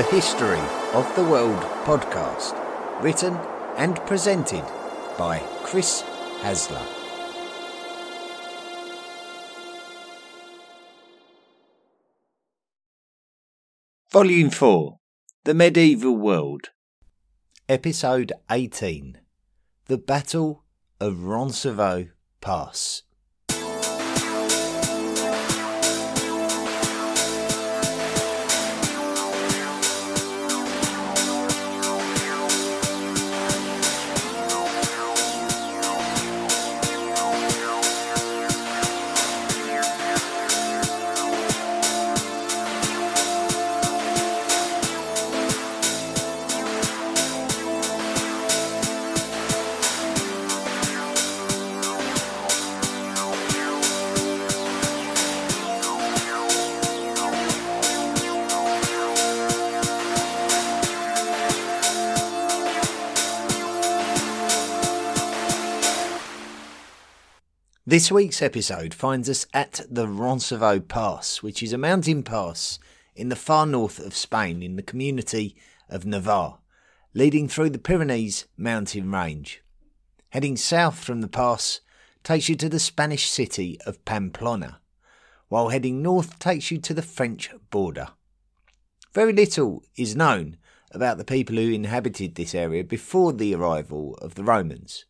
the History of the World podcast, written and presented by Chris Hasler. Volume 4 The Medieval World, Episode 18 The Battle of Roncevaux Pass. This week's episode finds us at the Roncevaux Pass, which is a mountain pass in the far north of Spain in the community of Navarre, leading through the Pyrenees mountain range. Heading south from the pass takes you to the Spanish city of Pamplona, while heading north takes you to the French border. Very little is known about the people who inhabited this area before the arrival of the Romans.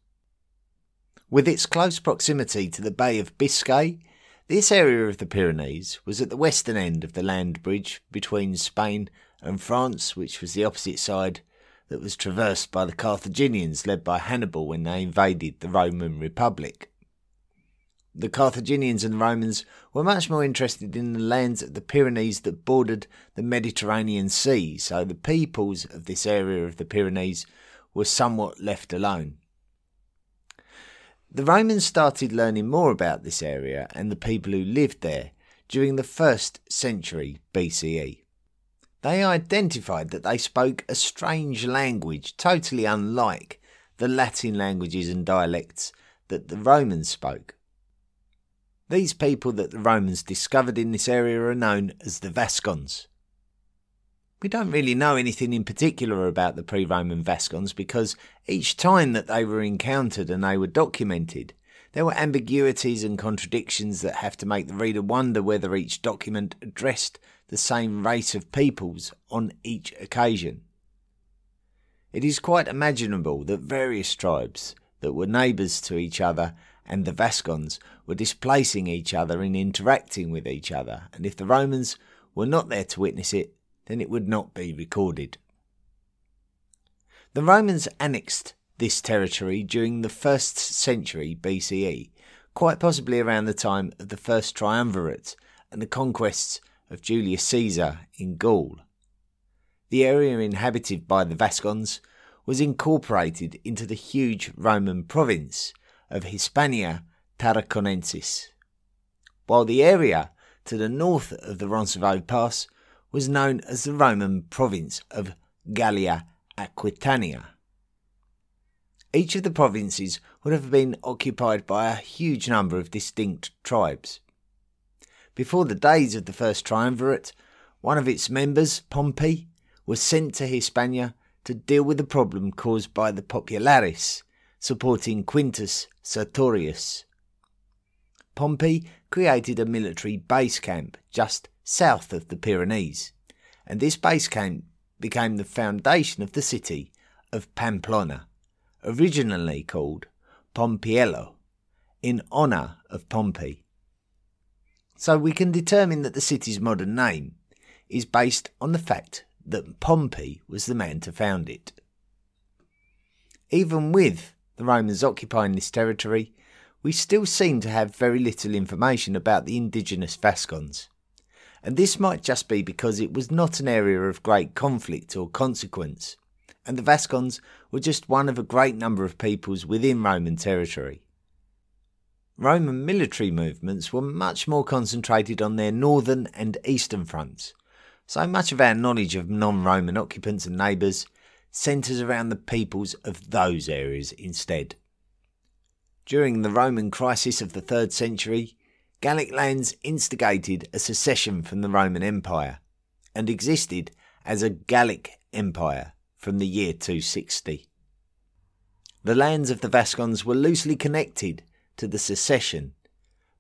With its close proximity to the Bay of Biscay, this area of the Pyrenees was at the western end of the land bridge between Spain and France, which was the opposite side that was traversed by the Carthaginians led by Hannibal when they invaded the Roman Republic. The Carthaginians and Romans were much more interested in the lands of the Pyrenees that bordered the Mediterranean Sea, so the peoples of this area of the Pyrenees were somewhat left alone. The Romans started learning more about this area and the people who lived there during the first century BCE. They identified that they spoke a strange language totally unlike the Latin languages and dialects that the Romans spoke. These people that the Romans discovered in this area are known as the Vascons. We don't really know anything in particular about the pre Roman Vascons because each time that they were encountered and they were documented, there were ambiguities and contradictions that have to make the reader wonder whether each document addressed the same race of peoples on each occasion. It is quite imaginable that various tribes that were neighbours to each other and the Vascons were displacing each other and interacting with each other, and if the Romans were not there to witness it, then it would not be recorded. The Romans annexed this territory during the first century BCE, quite possibly around the time of the first triumvirate and the conquests of Julius Caesar in Gaul. The area inhabited by the Vascons was incorporated into the huge Roman province of Hispania Tarraconensis, while the area to the north of the Roncevaux Pass was known as the Roman province of Gallia Aquitania. Each of the provinces would have been occupied by a huge number of distinct tribes. Before the days of the first triumvirate, one of its members, Pompey, was sent to Hispania to deal with the problem caused by the Populares, supporting Quintus Sertorius. Pompey created a military base camp just south of the Pyrenees, and this base camp became the foundation of the city of Pamplona, originally called Pompiello, in honour of Pompey. So we can determine that the city's modern name is based on the fact that Pompey was the man to found it. Even with the Romans occupying this territory, we still seem to have very little information about the indigenous Vascons and this might just be because it was not an area of great conflict or consequence, and the Vascons were just one of a great number of peoples within Roman territory. Roman military movements were much more concentrated on their northern and eastern fronts, so much of our knowledge of non Roman occupants and neighbours centres around the peoples of those areas instead. During the Roman crisis of the 3rd century, Gallic lands instigated a secession from the Roman Empire and existed as a Gallic empire from the year 260. The lands of the Vascons were loosely connected to the secession,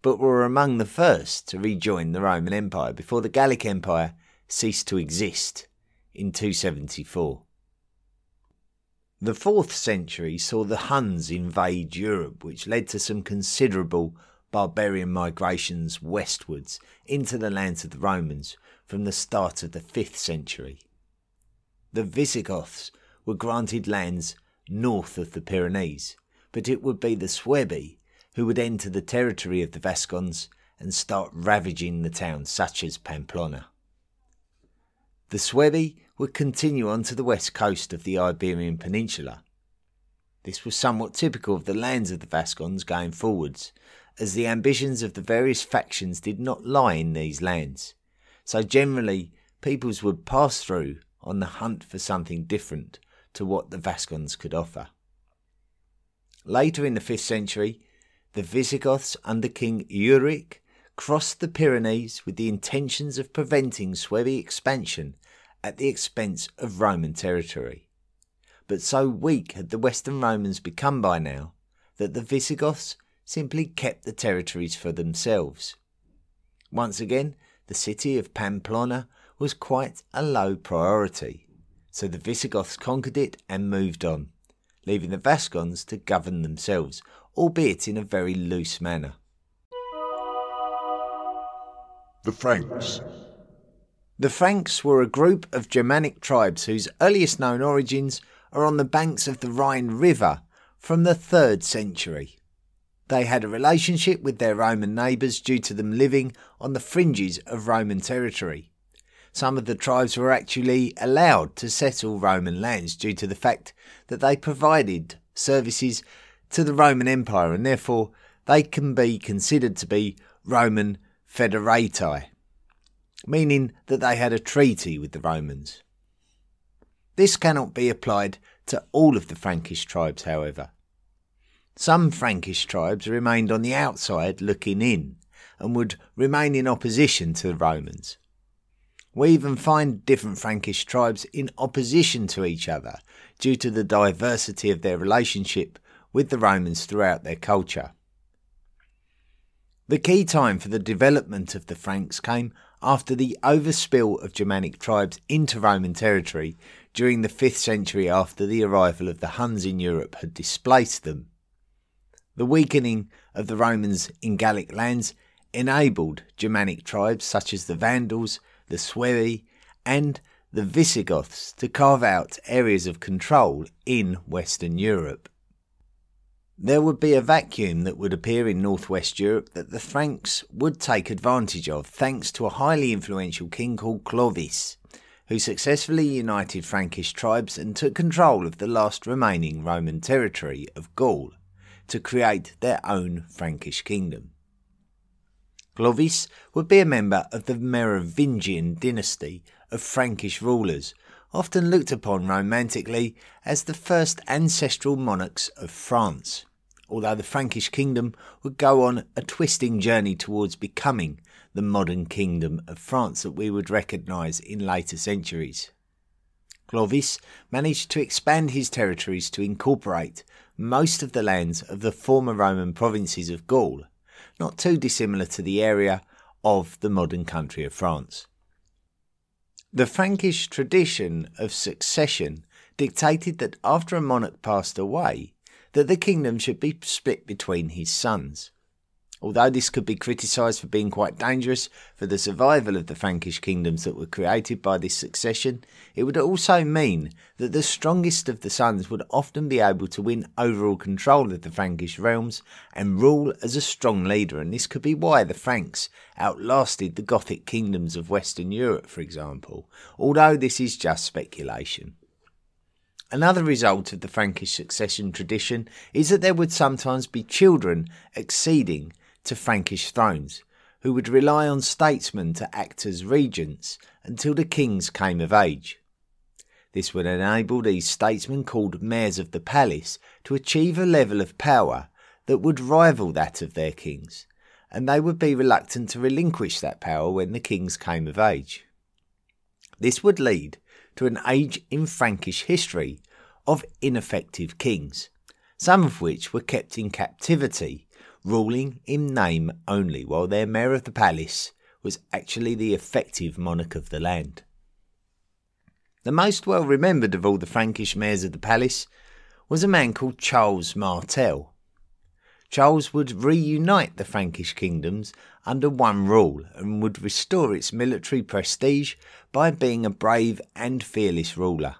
but were among the first to rejoin the Roman Empire before the Gallic Empire ceased to exist in 274. The 4th century saw the Huns invade Europe, which led to some considerable barbarian migrations westwards into the lands of the Romans from the start of the 5th century. The Visigoths were granted lands north of the Pyrenees, but it would be the Suebi who would enter the territory of the Vascons and start ravaging the towns such as Pamplona. The Suebi would continue on to the west coast of the Iberian Peninsula. This was somewhat typical of the lands of the Vascons going forwards, as the ambitions of the various factions did not lie in these lands. So generally, peoples would pass through on the hunt for something different to what the Vascons could offer. Later in the 5th century, the Visigoths under King Euric crossed the Pyrenees with the intentions of preventing Suebi expansion at the expense of Roman territory. But so weak had the Western Romans become by now that the Visigoths simply kept the territories for themselves. Once again, the city of Pamplona was quite a low priority, so the Visigoths conquered it and moved on, leaving the Vascons to govern themselves, albeit in a very loose manner. The Franks. The Franks were a group of Germanic tribes whose earliest known origins are on the banks of the Rhine River from the 3rd century. They had a relationship with their Roman neighbours due to them living on the fringes of Roman territory. Some of the tribes were actually allowed to settle Roman lands due to the fact that they provided services to the Roman Empire and therefore they can be considered to be Roman federati, meaning that they had a treaty with the Romans. This cannot be applied to all of the Frankish tribes, however. Some Frankish tribes remained on the outside looking in and would remain in opposition to the Romans. We even find different Frankish tribes in opposition to each other due to the diversity of their relationship with the Romans throughout their culture. The key time for the development of the Franks came after the overspill of Germanic tribes into Roman territory during the 5th century after the arrival of the Huns in Europe had displaced them. The weakening of the Romans in Gallic lands enabled Germanic tribes such as the Vandals, the Suebi, and the Visigoths to carve out areas of control in Western Europe. There would be a vacuum that would appear in northwest Europe that the Franks would take advantage of thanks to a highly influential king called Clovis, who successfully united Frankish tribes and took control of the last remaining Roman territory of Gaul to create their own Frankish kingdom. Clovis would be a member of the Merovingian dynasty of Frankish rulers, often looked upon romantically as the first ancestral monarchs of France although the Frankish kingdom would go on a twisting journey towards becoming the modern kingdom of France that we would recognise in later centuries. Clovis managed to expand his territories to incorporate most of the lands of the former Roman provinces of Gaul, not too dissimilar to the area of the modern country of France. The Frankish tradition of succession dictated that after a monarch passed away, that the kingdom should be split between his sons. Although this could be criticised for being quite dangerous for the survival of the Frankish kingdoms that were created by this succession, it would also mean that the strongest of the sons would often be able to win overall control of the Frankish realms and rule as a strong leader, and this could be why the Franks outlasted the Gothic kingdoms of Western Europe, for example, although this is just speculation. Another result of the Frankish succession tradition is that there would sometimes be children acceding to Frankish thrones, who would rely on statesmen to act as regents until the kings came of age. This would enable these statesmen, called mayors of the palace, to achieve a level of power that would rival that of their kings, and they would be reluctant to relinquish that power when the kings came of age. This would lead to an age in Frankish history of ineffective kings, some of which were kept in captivity, ruling in name only, while their mayor of the palace was actually the effective monarch of the land. The most well remembered of all the Frankish mayors of the palace was a man called Charles Martel. Charles would reunite the Frankish kingdoms under one rule and would restore its military prestige by being a brave and fearless ruler.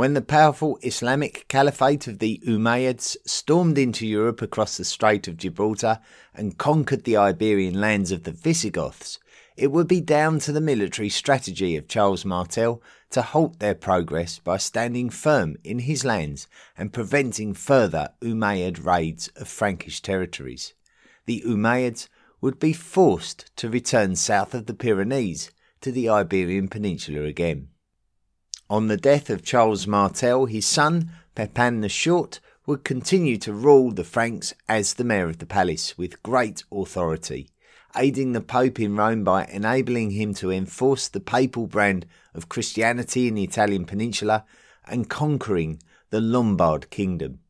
When the powerful Islamic Caliphate of the Umayyads stormed into Europe across the Strait of Gibraltar and conquered the Iberian lands of the Visigoths, it would be down to the military strategy of Charles Martel to halt their progress by standing firm in his lands and preventing further Umayyad raids of Frankish territories. The Umayyads would be forced to return south of the Pyrenees to the Iberian Peninsula again. On the death of Charles Martel, his son, Pepin the Short, would continue to rule the Franks as the mayor of the palace with great authority aiding the Pope in Rome by enabling him to enforce the papal brand of Christianity in the Italian peninsula and conquering the Lombard kingdom.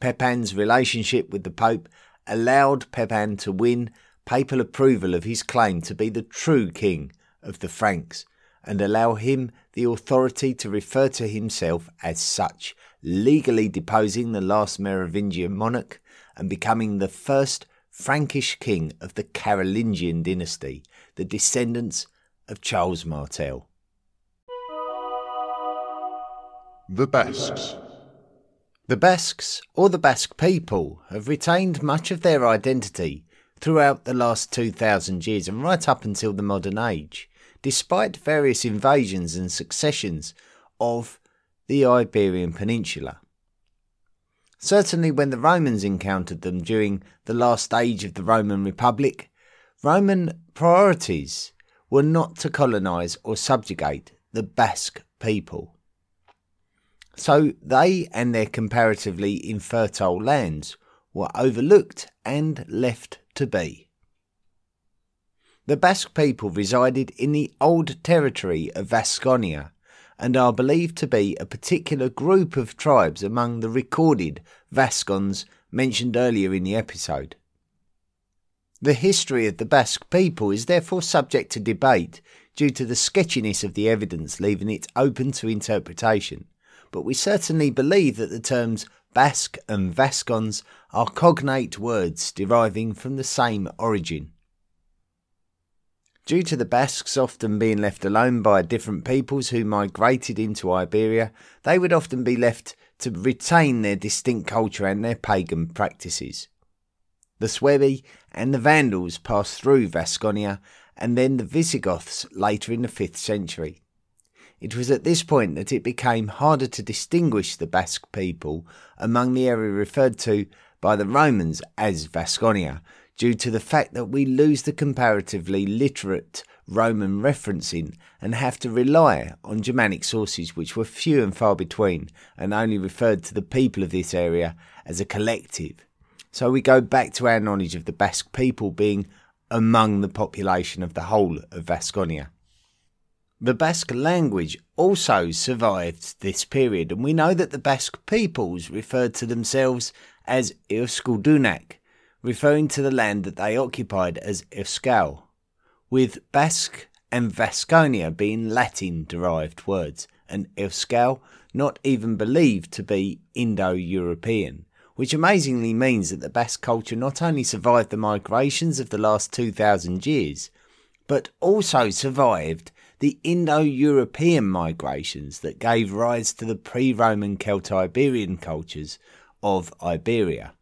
Pepin's relationship with the Pope allowed Pepin to win papal approval of his claim to be the true king of the Franks and allow him the authority to refer to himself as such, legally deposing the last Merovingian monarch and becoming the first Frankish king of the Carolingian dynasty, the descendants of Charles Martel. The Basques. The Basques, or the Basque people, have retained much of their identity throughout the last 2,000 years and right up until the modern age, despite various invasions and successions of the Iberian Peninsula. Certainly, when the Romans encountered them during the last age of the Roman Republic, Roman priorities were not to colonize or subjugate the Basque people. So they and their comparatively infertile lands were overlooked and left to be. The Basque people resided in the old territory of Vasconia and are believed to be a particular group of tribes among the recorded Vascons mentioned earlier in the episode. The history of the Basque people is therefore subject to debate due to the sketchiness of the evidence, leaving it open to interpretation. But we certainly believe that the terms Basque and Vascons are cognate words deriving from the same origin. Due to the Basques often being left alone by different peoples who migrated into Iberia, they would often be left to retain their distinct culture and their pagan practices. The Suebi and the Vandals passed through Vasconia and then the Visigoths later in the 5th century. It was at this point that it became harder to distinguish the Basque people among the area referred to by the Romans as Vasconia, due to the fact that we lose the comparatively literate Roman referencing and have to rely on Germanic sources which were few and far between and only referred to the people of this area as a collective. So we go back to our knowledge of the Basque people being among the population of the whole of Vasconia. The Basque language also survived this period, and we know that the Basque peoples referred to themselves as Euskaldunak, referring to the land that they occupied as Euskal, with Basque and Vasconia being Latin derived words, and Euskal not even believed to be Indo European, which amazingly means that the Basque culture not only survived the migrations of the last 2,000 years, but also survived the Indo European migrations that gave rise to the pre Roman Celtiberian cultures of Iberia.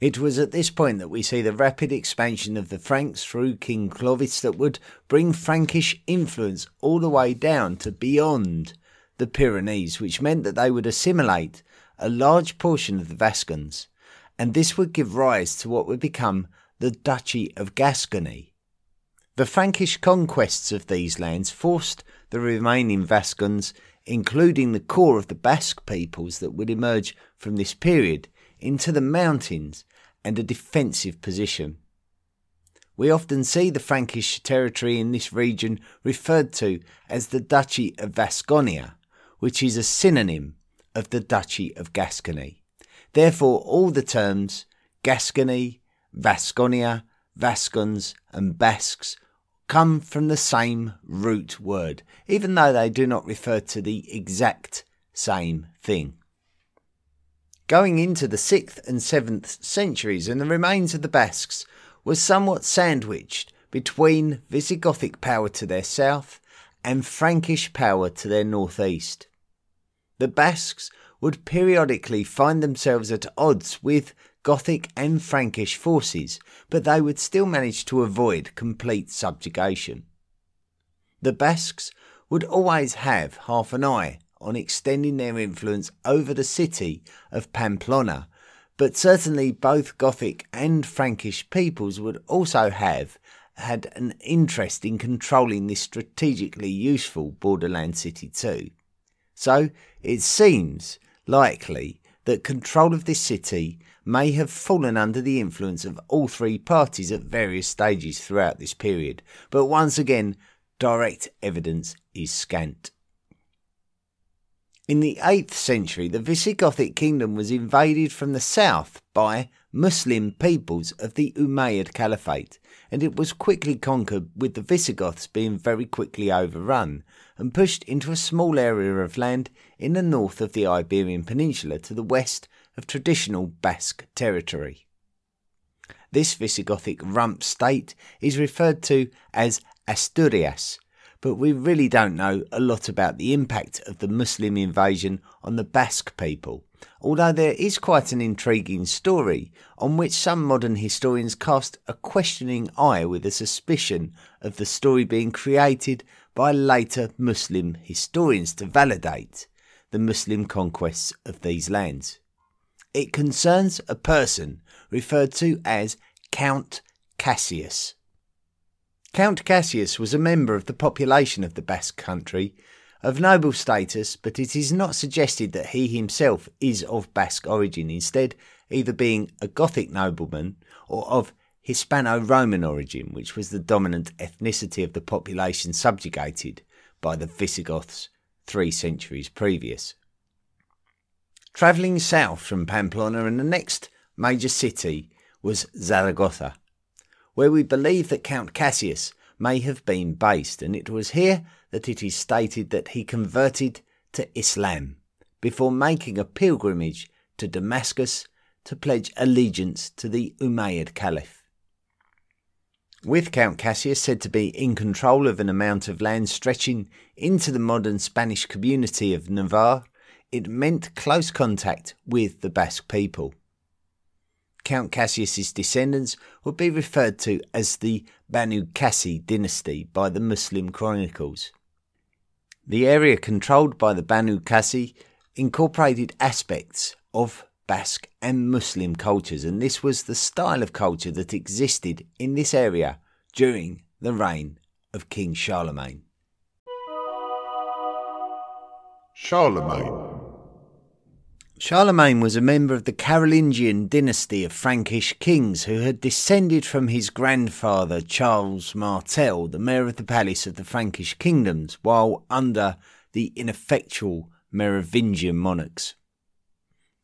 It was at this point that we see the rapid expansion of the Franks through King Clovis that would bring Frankish influence all the way down to beyond the Pyrenees, which meant that they would assimilate a large portion of the Vascons, and this would give rise to what would become the Duchy of Gascony. The Frankish conquests of these lands forced the remaining Vascons, including the core of the Basque peoples that would emerge from this period, into the mountains and a defensive position. we often see the Frankish territory in this region referred to as the Duchy of Vasconia, which is a synonym of the Duchy of Gascony. Therefore, all the terms Gascony, Vasconia, Vascons, and Basques come from the same root word, even though they do not refer to the exact same thing. Going into the 6th and 7th centuries, and the remains of the Basques were somewhat sandwiched between Visigothic power to their south and Frankish power to their northeast. The Basques would periodically find themselves at odds with Gothic and Frankish forces, but they would still manage to avoid complete subjugation. The Basques would always have half an eye on extending their influence over the city of Pamplona but certainly both Gothic and Frankish peoples would also have had an interest in controlling this strategically useful borderland city too. So it seems likely that control of this city may have fallen under the influence of all three parties at various stages throughout this period, but once again, direct evidence is scant. In the 8th century, the Visigothic kingdom was invaded from the south by Muslim peoples of the Umayyad Caliphate, and it was quickly conquered, with the Visigoths being very quickly overrun and pushed into a small area of land in the north of the Iberian Peninsula to the west of traditional Basque territory. This Visigothic rump state is referred to as Asturias but we really don't know a lot about the impact of the Muslim invasion on the Basque people, although there is quite an intriguing story on which some modern historians cast a questioning eye with a suspicion of the story being created by later Muslim historians to validate the Muslim conquests of these lands. It concerns a person referred to as Count Cassius Count Cassius was a member of the population of the Basque country, of noble status, but it is not suggested that he himself is of Basque origin, instead, either being a Gothic nobleman or of Hispano Roman origin, which was the dominant ethnicity of the population subjugated by the Visigoths three centuries previous. Travelling south from Pamplona, and the next major city was Zaragoza where we believe that Count Cassius may have been based, and it was here that it is stated that he converted to Islam before making a pilgrimage to Damascus to pledge allegiance to the Umayyad Caliph. With Count Cassius said to be in control of an amount of land stretching into the modern Spanish community of Navarre, it meant close contact with the Basque people. Count Cassius's descendants would be referred to as the Banu Cassi dynasty by the Muslim chronicles. The area controlled by the Banu Cassi incorporated aspects of Basque and Muslim cultures, and this was the style of culture that existed in this area during the reign of King Charlemagne. Charlemagne Charlemagne was a member of the Carolingian dynasty of Frankish kings who had descended from his grandfather Charles Martel, the mayor of the palace of the Frankish kingdoms, while under the ineffectual Merovingian monarchs.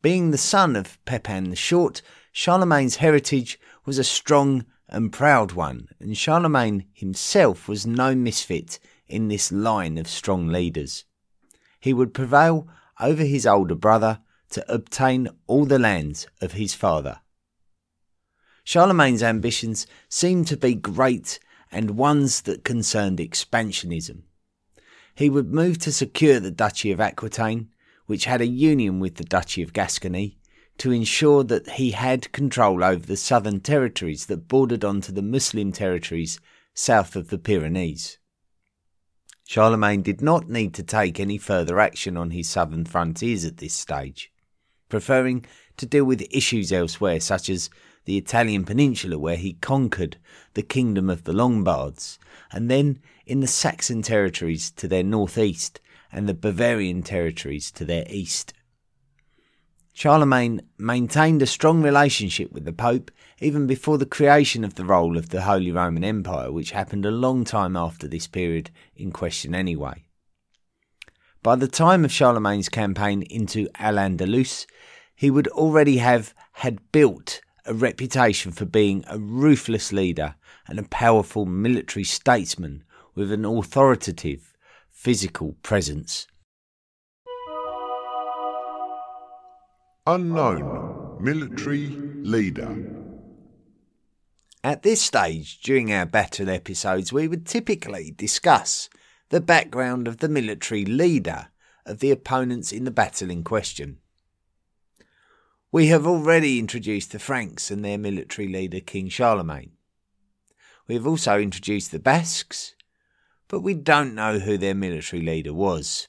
Being the son of Pepin the Short, Charlemagne's heritage was a strong and proud one, and Charlemagne himself was no misfit in this line of strong leaders. He would prevail over his older brother to obtain all the lands of his father. Charlemagne's ambitions seemed to be great and ones that concerned expansionism. He would move to secure the Duchy of Aquitaine, which had a union with the Duchy of Gascony, to ensure that he had control over the southern territories that bordered onto the Muslim territories south of the Pyrenees. Charlemagne did not need to take any further action on his southern frontiers at this stage preferring to deal with issues elsewhere, such as the Italian peninsula, where he conquered the kingdom of the Lombards, and then in the Saxon territories to their northeast and the Bavarian territories to their east. Charlemagne maintained a strong relationship with the Pope even before the creation of the role of the Holy Roman Empire, which happened a long time after this period in question anyway. By the time of Charlemagne's campaign into Al Andalus, he would already have had built a reputation for being a ruthless leader and a powerful military statesman with an authoritative physical presence. Unknown military leader. At this stage, during our battle episodes, we would typically discuss the background of the military leader of the opponents in the battle in question. We have already introduced the Franks and their military leader, King Charlemagne. We have also introduced the Basques, but we don't know who their military leader was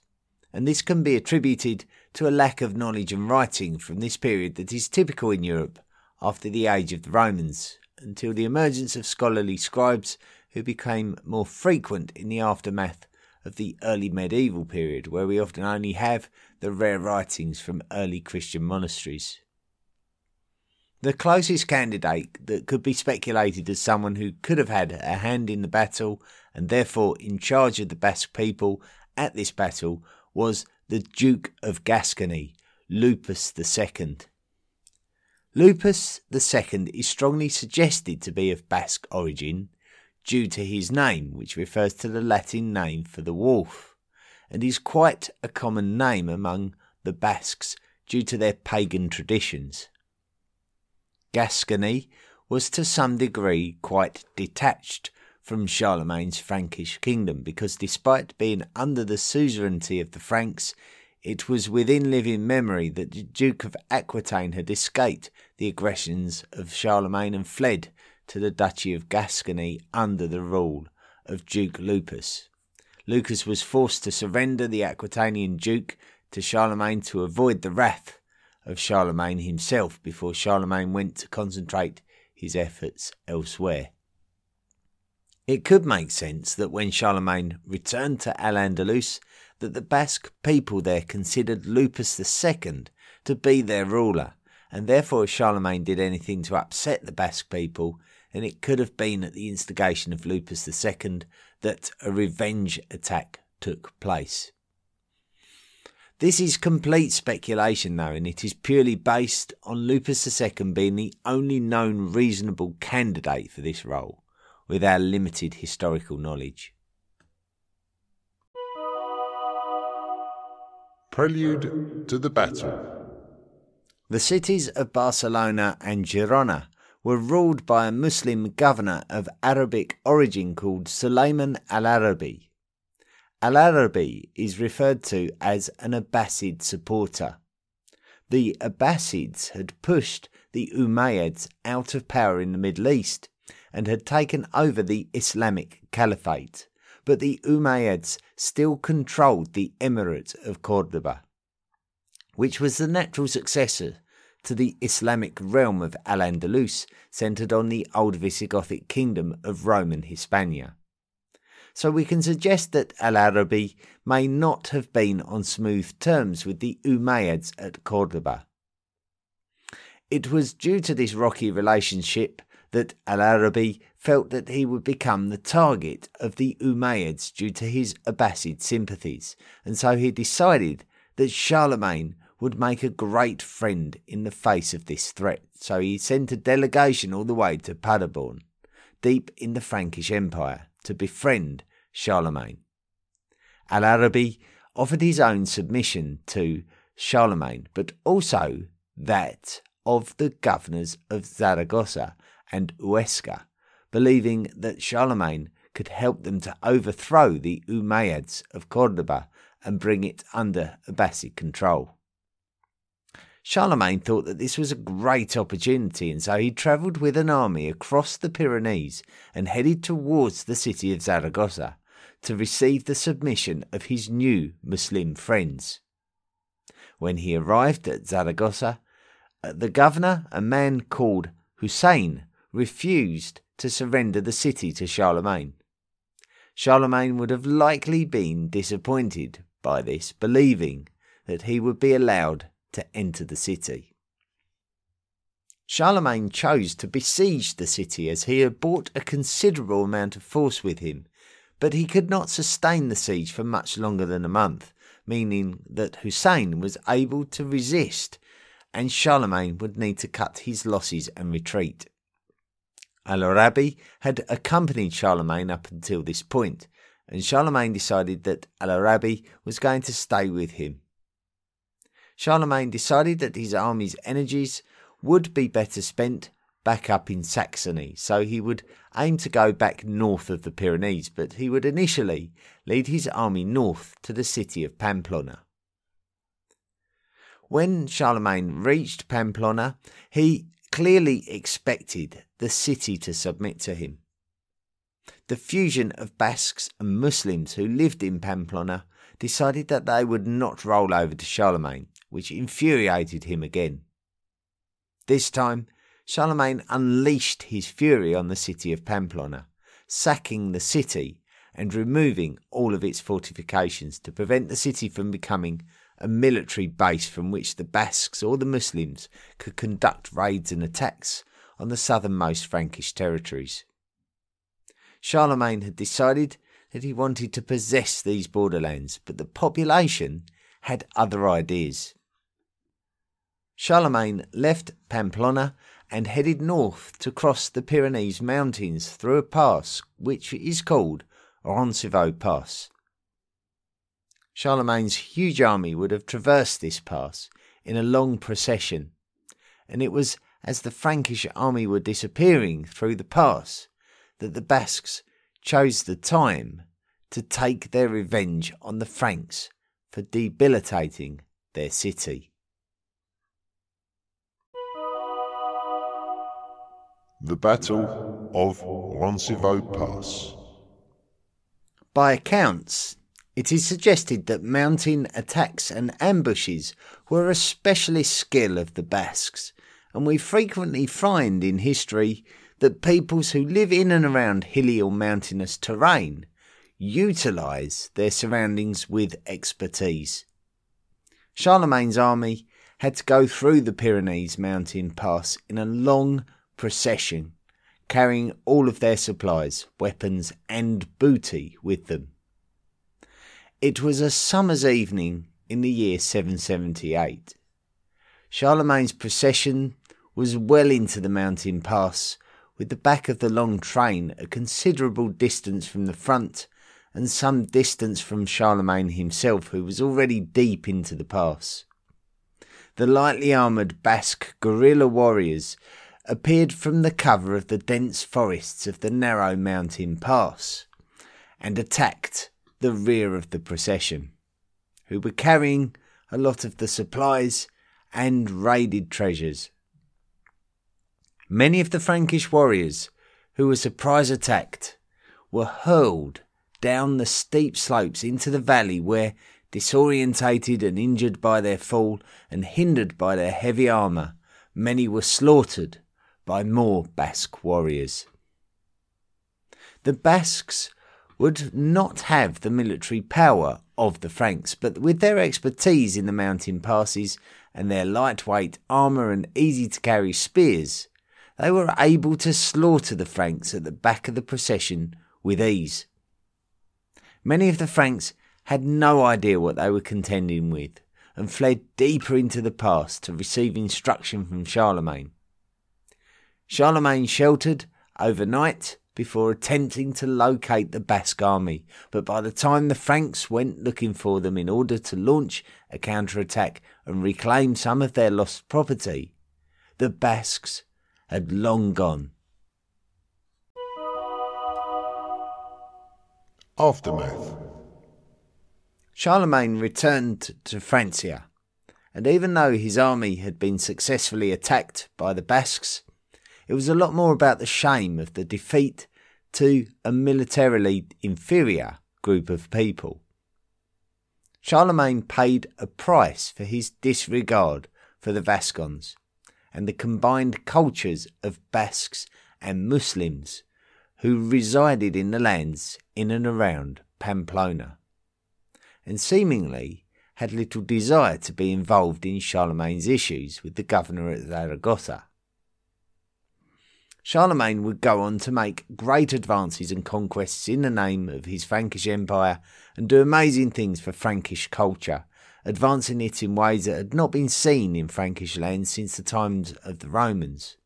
and this can be attributed to a lack of knowledge and writing from this period that is typical in Europe after the age of the Romans, until the emergence of scholarly scribes who became more frequent in the aftermath of the early medieval period, where we often only have the rare writings from early Christian monasteries. The closest candidate that could be speculated as someone who could have had a hand in the battle and therefore in charge of the Basque people at this battle was the Duke of Gascony, Lupus II. Lupus II is strongly suggested to be of Basque origin due to his name, which refers to the Latin name for the wolf, and is quite a common name among the Basques due to their pagan traditions. Gascony was to some degree quite detached from Charlemagne's Frankish kingdom because despite being under the suzerainty of the Franks, it was within living memory that the Duke of Aquitaine had escaped the aggressions of Charlemagne and fled to the Duchy of Gascony under the rule of Duke Lupus. Lupus was forced to surrender the Aquitanian Duke to Charlemagne to avoid the wrath of Charlemagne himself before Charlemagne went to concentrate his efforts elsewhere. It could make sense that when Charlemagne returned to Al Andalus, that the Basque people there considered Lupus II to be their ruler, and therefore if Charlemagne did anything to upset the Basque people, then it could have been at the instigation of Lupus II that a revenge attack took place. This is complete speculation, though, and it is purely based on Lupus II being the only known reasonable candidate for this role with our limited historical knowledge. Prelude to the battle. The cities of Barcelona and Girona were ruled by a Muslim governor of Arabic origin called Sulayman al Arabi. Al Arabi is referred to as an Abbasid supporter. The Abbasids had pushed the Umayyads out of power in the Middle East and had taken over the Islamic Caliphate, but the Umayyads still controlled the Emirate of Cordoba, which was the natural successor to the Islamic realm of Al Andalus, centered on the old Visigothic kingdom of Roman Hispania. So we can suggest that Al Arabi may not have been on smooth terms with the Umayyads at Cordoba. It was due to this rocky relationship that Al Arabi felt that he would become the target of the Umayyads due to his Abbasid sympathies, and so he decided that Charlemagne would make a great friend in the face of this threat. So he sent a delegation all the way to Paderborn, deep in the Frankish Empire, to befriend Charlemagne. Al Arabi offered his own submission to Charlemagne, but also that of the governors of Zaragoza and Huesca, believing that Charlemagne could help them to overthrow the Umayyads of Cordoba and bring it under Abbasid control. Charlemagne thought that this was a great opportunity, and so he travelled with an army across the Pyrenees and headed towards the city of Zaragoza to receive the submission of his new Muslim friends. When he arrived at Zaragoza, uh, the governor, a man called Hussein, refused to surrender the city to Charlemagne. Charlemagne would have likely been disappointed by this, believing that he would be allowed to enter the city. Charlemagne chose to besiege the city as he had brought a considerable amount of force with him, but he could not sustain the siege for much longer than a month, meaning that Hussein was able to resist and Charlemagne would need to cut his losses and retreat. Al Arabi had accompanied Charlemagne up until this point, and Charlemagne decided that Al Arabi was going to stay with him. Charlemagne decided that his army's energies would be better spent back up in Saxony, so he would aim to go back north of the Pyrenees, but he would initially lead his army north to the city of Pamplona. When Charlemagne reached Pamplona, he clearly expected the city to submit to him. The fusion of Basques and Muslims who lived in Pamplona decided that they would not roll over to Charlemagne, which infuriated him again. This time, Charlemagne unleashed his fury on the city of Pamplona, sacking the city and removing all of its fortifications to prevent the city from becoming a military base from which the Basques or the Muslims could conduct raids and attacks on the southernmost Frankish territories. Charlemagne had decided that he wanted to possess these borderlands, but the population had other ideas. Charlemagne left Pamplona and headed north to cross the Pyrenees Mountains through a pass which is called Roncevaux Pass. Charlemagne's huge army would have traversed this pass in a long procession, and it was as the Frankish army were disappearing through the pass that the Basques chose the time to take their revenge on the Franks for debilitating their city. The Battle of Roncevaux Pass. By accounts, it is suggested that mountain attacks and ambushes were a specialist skill of the Basques, and we frequently find in history that peoples who live in and around hilly or mountainous terrain utilise their surroundings with expertise. Charlemagne's army had to go through the Pyrenees mountain pass in a long procession, carrying all of their supplies, weapons, and booty with them. It was a summer's evening in the year 778. Charlemagne's procession was well into the mountain pass, with the back of the long train a considerable distance from the front and some distance from Charlemagne himself, who was already deep into the pass. The lightly armoured Basque guerrilla warriors appeared from the cover of the dense forests of the narrow mountain pass and attacked the rear of the procession, who were carrying a lot of the supplies and raided treasures. Many of the Frankish warriors who were surprise attacked were hurled down the steep slopes into the valley where, disorientated and injured by their fall and hindered by their heavy armour, many were slaughtered by more Basque warriors. The Basques would not have the military power of the Franks, but with their expertise in the mountain passes and their lightweight armour and easy to carry spears, they were able to slaughter the Franks at the back of the procession with ease. Many of the Franks had no idea what they were contending with and fled deeper into the pass to receive instruction from Charlemagne. Charlemagne sheltered overnight before attempting to locate the Basque army, but by the time the Franks went looking for them in order to launch a counterattack and reclaim some of their lost property, the Basques had long gone. Aftermath Charlemagne returned to Francia, and even though his army had been successfully attacked by the Basques, it was a lot more about the shame of the defeat to a militarily inferior group of people. Charlemagne paid a price for his disregard for the Vascons and the combined cultures of Basques and Muslims who resided in the lands in and around Pamplona, and seemingly had little desire to be involved in Charlemagne's issues with the governor at Zaragoza. Charlemagne would go on to make great advances and conquests in the name of his Frankish Empire and do amazing things for Frankish culture, advancing it in ways that had not been seen in Frankish lands since the times of the Romans.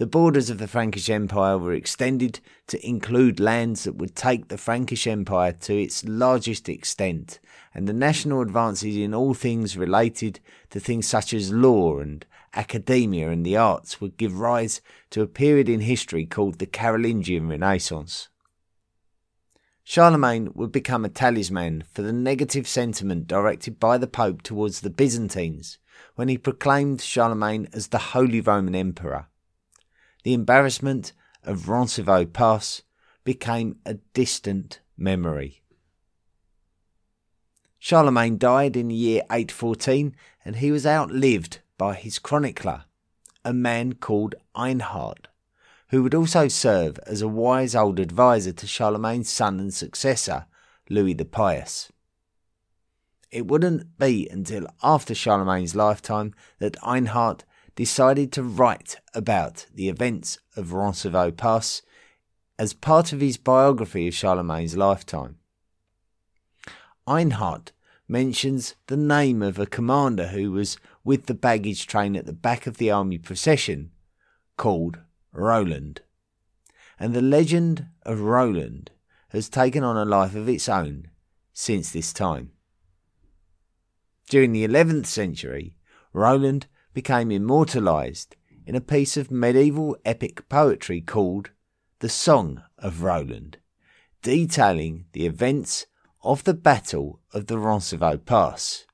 The borders of the Frankish Empire were extended to include lands that would take the Frankish Empire to its largest extent, and the national advances in all things related to things such as law and academia and the arts would give rise to a period in history called the Carolingian Renaissance. Charlemagne would become a talisman for the negative sentiment directed by the Pope towards the Byzantines when he proclaimed Charlemagne as the Holy Roman Emperor the embarrassment of Roncevaux Pass became a distant memory. Charlemagne died in the year 814 and he was outlived by his chronicler, a man called Einhard, who would also serve as a wise old adviser to Charlemagne's son and successor, Louis the Pious. It wouldn't be until after Charlemagne's lifetime that Einhard decided to write about the events of Roncevaux Pass as part of his biography of Charlemagne's lifetime. Einhard mentions the name of a commander who was with the baggage train at the back of the army procession, called Roland. And the legend of Roland has taken on a life of its own since this time. During the 11th century, Roland became immortalized in a piece of medieval epic poetry called The Song of Roland, detailing the events of the Battle of the Roncevaux Pass.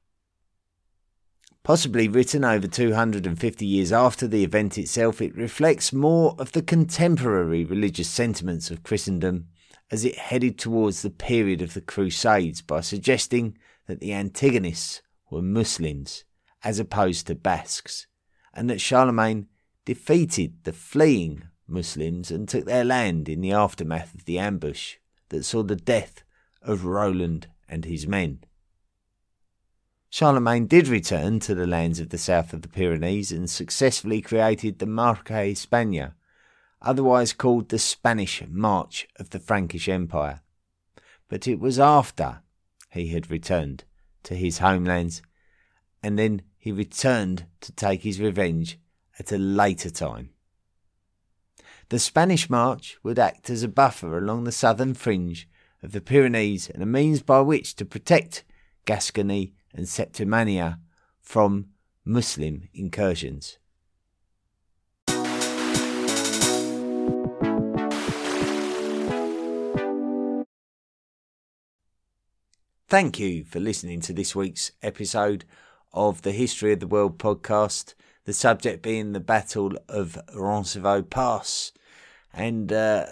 Possibly written over 250 years after the event itself, it reflects more of the contemporary religious sentiments of Christendom as it headed towards the period of the Crusades by suggesting that the antagonists were Muslims as opposed to Basques, and that Charlemagne defeated the fleeing Muslims and took their land in the aftermath of the ambush that saw the death of Roland and his men. Charlemagne did return to the lands of the south of the Pyrenees and successfully created the Marca Hispania, otherwise called the Spanish March of the Frankish Empire. But it was after he had returned to his homelands and then he returned to take his revenge at a later time. The Spanish March would act as a buffer along the southern fringe of the Pyrenees and a means by which to protect Gascony and Septimania from Muslim incursions. Thank you for listening to this week's episode of the History of the World podcast, the subject being the Battle of Roncevaux Pass. And uh,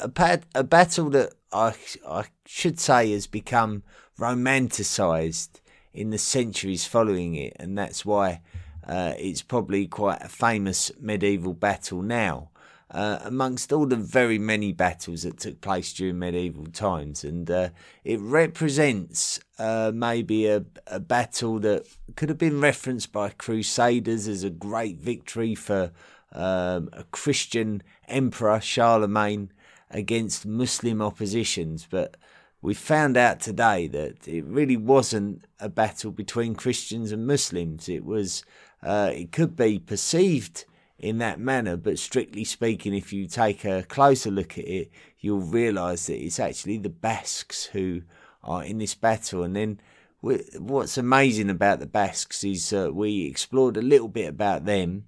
a, a battle that I, I should say has become romanticised in the centuries following it, and that's why uh, it's probably quite a famous medieval battle now uh, amongst all the very many battles that took place during medieval times. And uh, it represents uh, maybe a, a battle that could have been referenced by crusaders as a great victory for um, a Christian emperor, Charlemagne, against Muslim oppositions. But we found out today that it really wasn't a battle between Christians and Muslims. It was, uh, it could be perceived in that manner. But strictly speaking, if you take a closer look at it, you'll realise that it's actually the Basques who are in this battle. And then what's amazing about the Basques is uh, we explored a little bit about them,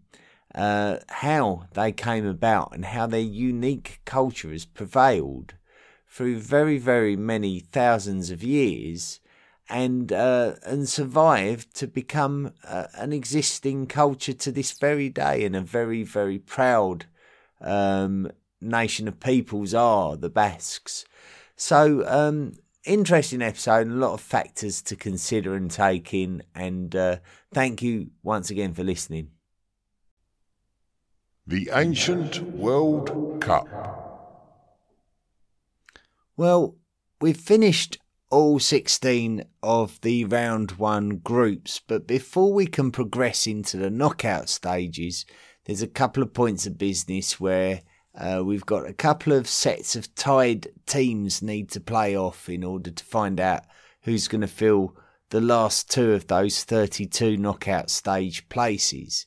uh, how they came about, and how their unique culture has prevailed through very, very many thousands of years and uh, and survived to become uh, an existing culture to this very day, and a very very proud um, nation of peoples are the Basques. So um, interesting episode, and a lot of factors to consider and take in, and uh, thank you once again for listening. The Ancient World Cup. Well, we've finished all 16 of the round one groups. But before we can progress into the knockout stages, there's a couple of points of business where uh, we've got a couple of sets of tied teams need to play off in order to find out who's going to fill the last two of those 32 knockout stage places.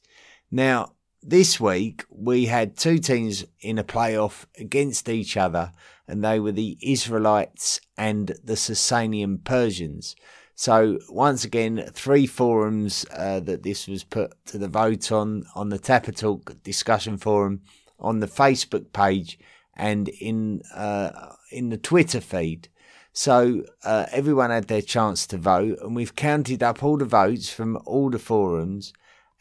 Now, this week we had two teams in a playoff against each other, and they were the Israelites and the Sasanian Persians. So once again, three forums uh, that this was put to the vote on on the Tapatalk discussion forum, on the Facebook page, and in uh, in the Twitter feed. So uh, everyone had their chance to vote, and we've counted up all the votes from all the forums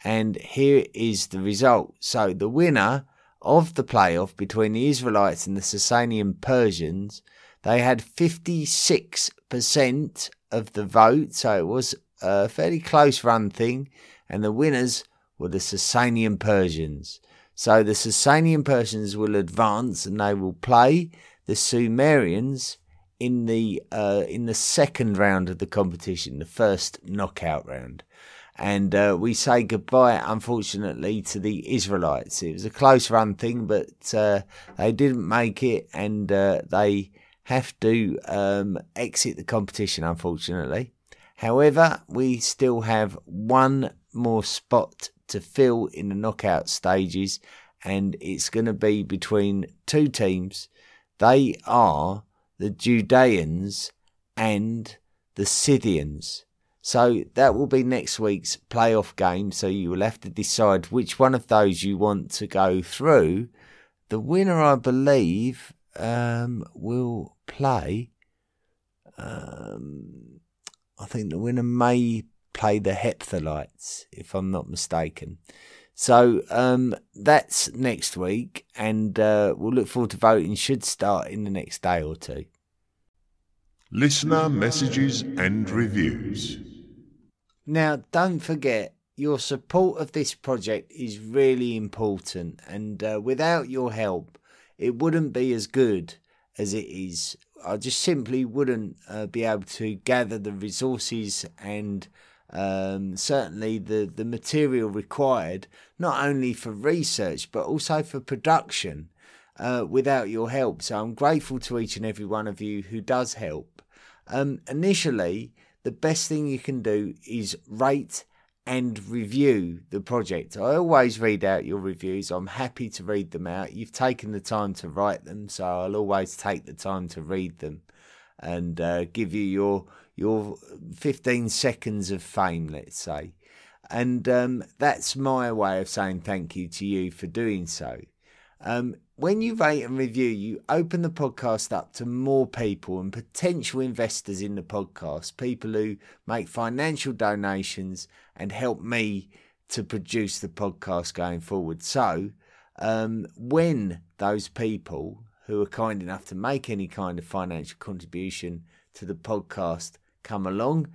and here is the result. So the winner of the playoff between the Israelites and the Sasanian Persians, they had 56% of the vote. So it was a fairly close run thing. And the winners were the Sasanian Persians. So the Sasanian Persians will advance and they will play the Sumerians in the uh, in the second round of the competition, the first knockout round and uh, we say goodbye, unfortunately, to the Israelites. It was a close run thing, but uh, they didn't make it, and uh, they have to um, exit the competition, unfortunately. However, we still have one more spot to fill in the knockout stages, and it's going to be between two teams. They are the Judeans and the Scythians. So that will be next week's playoff game. So you will have to decide which one of those you want to go through. The winner, I believe, um, will play. Um, I think the winner may play the Hephthalites, if I'm not mistaken. So um, that's next week, and uh, we'll look forward to voting. Should start in the next day or two. Listener messages and reviews. Now, don't forget, your support of this project is really important, and uh, without your help, it wouldn't be as good as it is. I just simply wouldn't uh, be able to gather the resources and um, certainly the, the material required, not only for research but also for production, uh, without your help. So I'm grateful to each and every one of you who does help. Um, initially, the best thing you can do is rate and review the project. I always read out your reviews. I'm happy to read them out. You've taken the time to write them, so I'll always take the time to read them and uh, give you your your 15 seconds of fame, let's say. And um, that's my way of saying thank you to you for doing so. Um, when you rate and review, you open the podcast up to more people and potential investors in the podcast, people who make financial donations and help me to produce the podcast going forward. So, um, when those people who are kind enough to make any kind of financial contribution to the podcast come along,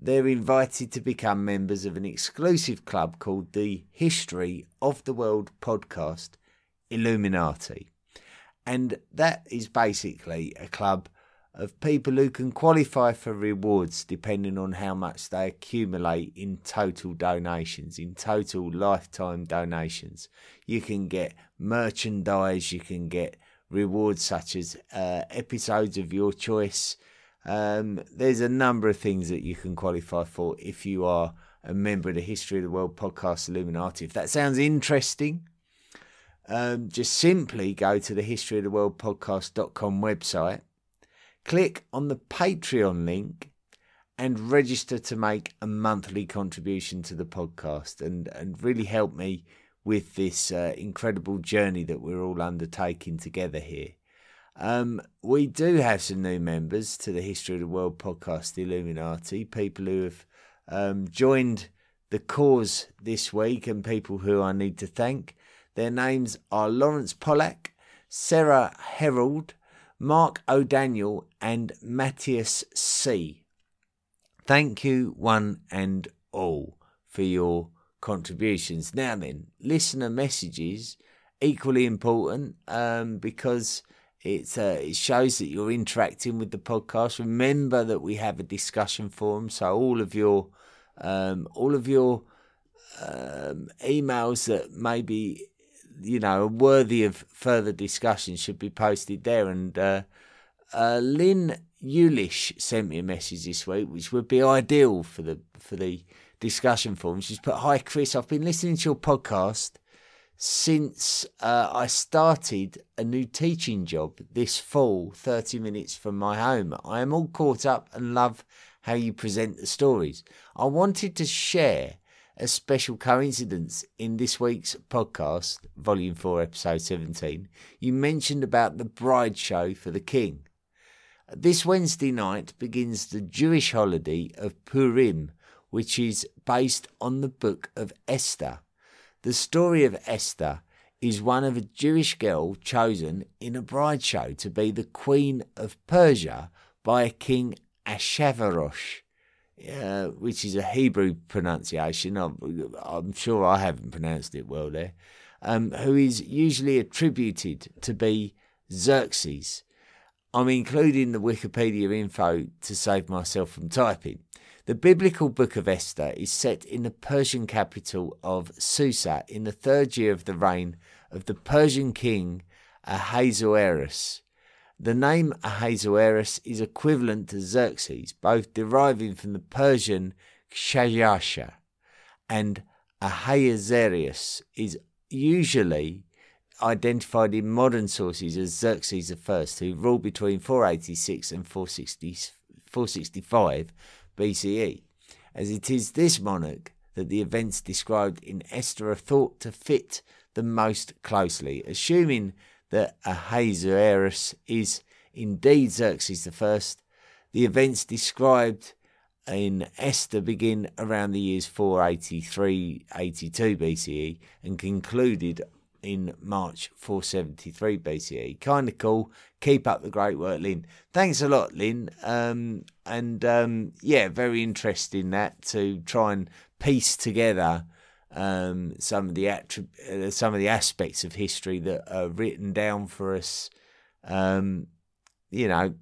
they're invited to become members of an exclusive club called the History of the World Podcast Illuminati. And that is basically a club of people who can qualify for rewards depending on how much they accumulate in total donations, in total lifetime donations. You can get merchandise, you can get rewards such as uh, episodes of your choice. Um, there's a number of things that you can qualify for if you are a member of the History of the World podcast Illuminati. If that sounds interesting, um, just simply go to the history of the world podcast.com website, click on the Patreon link, and register to make a monthly contribution to the podcast and, and really help me with this uh, incredible journey that we're all undertaking together here. Um, we do have some new members to the History of the World podcast Illuminati, people who have um, joined the cause this week and people who I need to thank. Their names are Lawrence Pollack, Sarah Herold, Mark O'Daniel, and Matthias C. Thank you, one and all, for your contributions. Now then, listener messages equally important um, because It, uh, it shows that you're interacting with the podcast. Remember that we have a discussion forum, so all of your um, all of your um, emails that maybe you know worthy of further discussion should be posted there. And uh, uh, Lynn Yulish sent me a message this week, which would be ideal for the for the discussion forum. She's put, "Hi Chris, I've been listening to your podcast." since uh, I started a new teaching job this fall, 30 minutes from my home. I am all caught up and love how you present the stories. I wanted to share a special coincidence in this week's podcast, Volume 4, Episode 17. You mentioned about the bride show for the king. This Wednesday night begins the Jewish holiday of Purim, which is based on the book of Esther. The story of Esther is one of a Jewish girl chosen in a bride show to be the queen of Persia by a King Ashavarosh, which is a Hebrew pronunciation. I'm, I'm, sure I haven't pronounced it well there. Um, who is usually attributed to be Xerxes. I'm including the Wikipedia info to save myself from typing. The biblical book of Esther is set in the Persian capital of Susa in the third year of the reign of the Persian king Ahasuerus. The name Ahasuerus is equivalent to Xerxes, both deriving from the Persian Kshayasha, and Ahasuerus is usually identified in modern sources as Xerxes I, who ruled between 486 and 460, 465 BCE, as it is this monarch that the events described in Esther are thought to fit the most closely, assuming that Ahasuerus is indeed Xerxes I. The events described in Esther begin around the years 483 82 BCE and concluded in March 473 BCE. Kind of cool. Keep up the great work, Lynn. Thanks a lot, Lynn. Um, and um, yeah, very interesting that to try and piece together um, some of the attrib- uh, some of the aspects of history that are written down for us. Um, you know,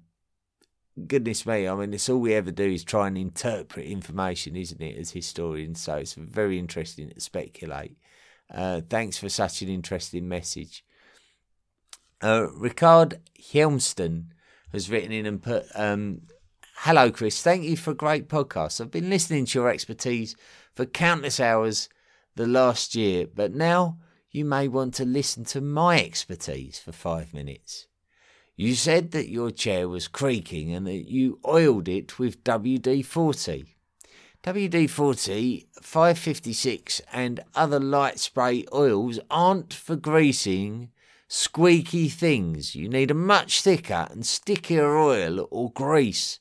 goodness me, I mean, it's all we ever do is try and interpret information, isn't it, as historians? So it's very interesting to speculate. Uh, thanks for such an interesting message. Uh, Ricard Helmston has written in and put, um, Hello, Chris. Thank you for a great podcast. I've been listening to your expertise for countless hours the last year, but now you may want to listen to my expertise for five minutes. You said that your chair was creaking and that you oiled it with WD 40. WD 40, 556, and other light spray oils aren't for greasing squeaky things. You need a much thicker and stickier oil or grease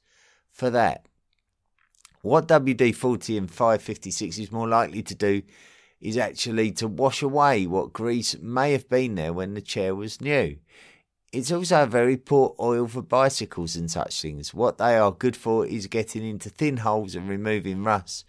for that. What WD 40 and 556 is more likely to do is actually to wash away what grease may have been there when the chair was new. It's also a very poor oil for bicycles and such things. What they are good for is getting into thin holes and removing rust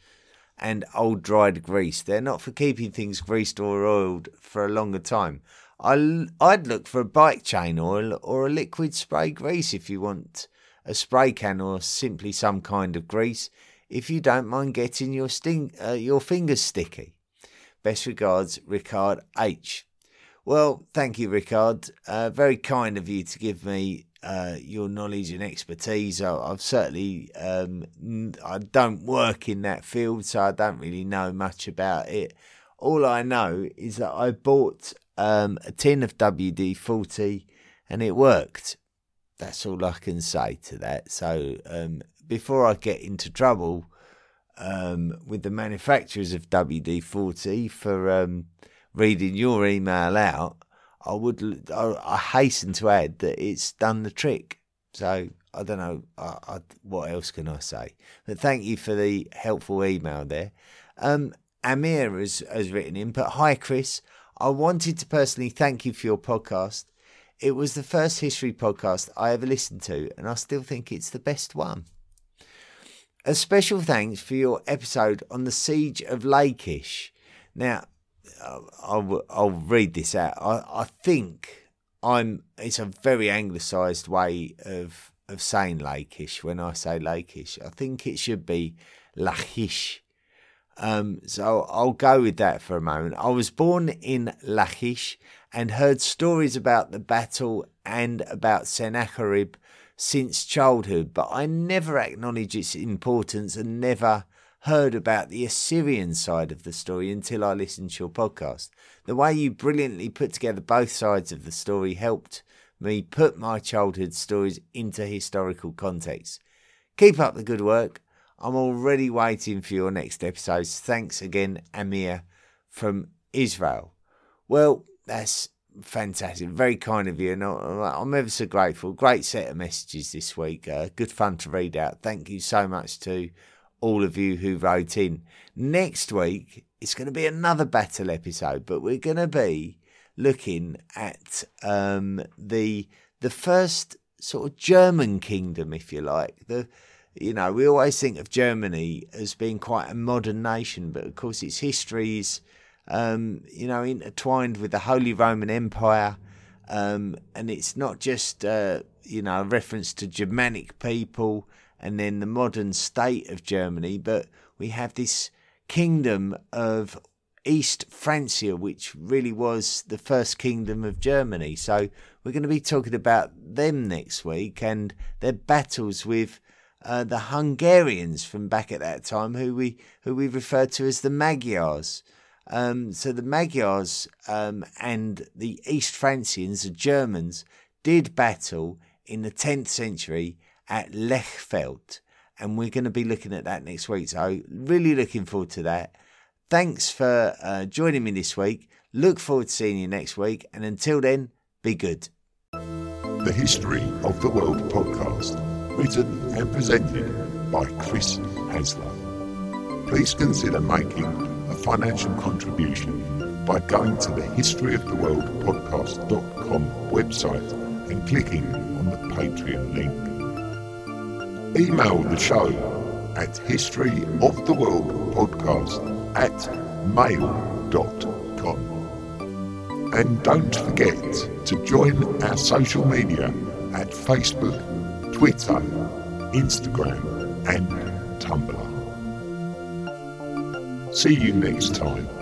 and old dried grease. They're not for keeping things greased or oiled for a longer time. I'd look for a bike chain oil or a liquid spray grease if you want a spray can or simply some kind of grease if you don't mind getting your sting, uh, your fingers sticky. Best regards, Ricard H. Well, thank you, Ricard. Uh, very kind of you to give me uh, your knowledge and expertise. I, have certainly um, I don't work in that field, so I don't really know much about it. All I know is that I bought um, a tin of WD forty, and it worked. That's all I can say to that. So um, before I get into trouble um, with the manufacturers of WD forty for um, reading your email out, I would I, I, hasten to add that it's done the trick. So I don't know I, I, what else can I say. But thank you for the helpful email there. Um, Amir has, has written in, but hi Chris, I wanted to personally thank you for your podcast. It was the first history podcast I ever listened to, and I still think it's the best one. A special thanks for your episode on the siege of Lachish. Now, I'll, I'll read this out. I, I think I'm. It's a very anglicised way of of saying Lakish. When I say Lakish, I think it should be Lachish. Um, so I'll go with that for a moment. I was born in Lachish and heard stories about the battle and about Sennacherib since childhood, but I never acknowledged its importance and never heard about the Assyrian side of the story until I listened to your podcast. The way you brilliantly put together both sides of the story helped me put my childhood stories into historical context. Keep up the good work. I'm already waiting for your next episodes. Thanks again, Amir from Israel. Well, that's fantastic. Very kind of you, and I'm ever so grateful. Great set of messages this week. Uh, good fun to read out. Thank you so much to all of you who wrote in. Next week, it's going to be another battle episode, but we're going to be looking at um, the the first sort of German kingdom, if you like. The you know we always think of Germany as being quite a modern nation, but of course its history is um, you know intertwined with the Holy Roman Empire, um, and it's not just uh, you know a reference to Germanic people and then the modern state of Germany, but we have this kingdom of East Francia, which really was the first kingdom of Germany. So we're going to be talking about them next week and their battles with uh, the Hungarians from back at that time, who we who we refer to as the Magyars. Um, so the Magyars um, and the East Francians, the Germans, did battle in the 10th century at Lechfeld. And we're going to be looking at that next week. So, really looking forward to that. Thanks for uh, joining me this week. Look forward to seeing you next week. And until then, be good. The History of the World podcast, written and presented by Chris Hasler. Please consider making a financial contribution by going to the historyoftheworldpodcast.com website and clicking on the Patreon link. Email the show at historyoftheworldpodcast at mail.com. And don't forget to join our social media at Facebook, Twitter, Instagram, and Tumblr. See you next time.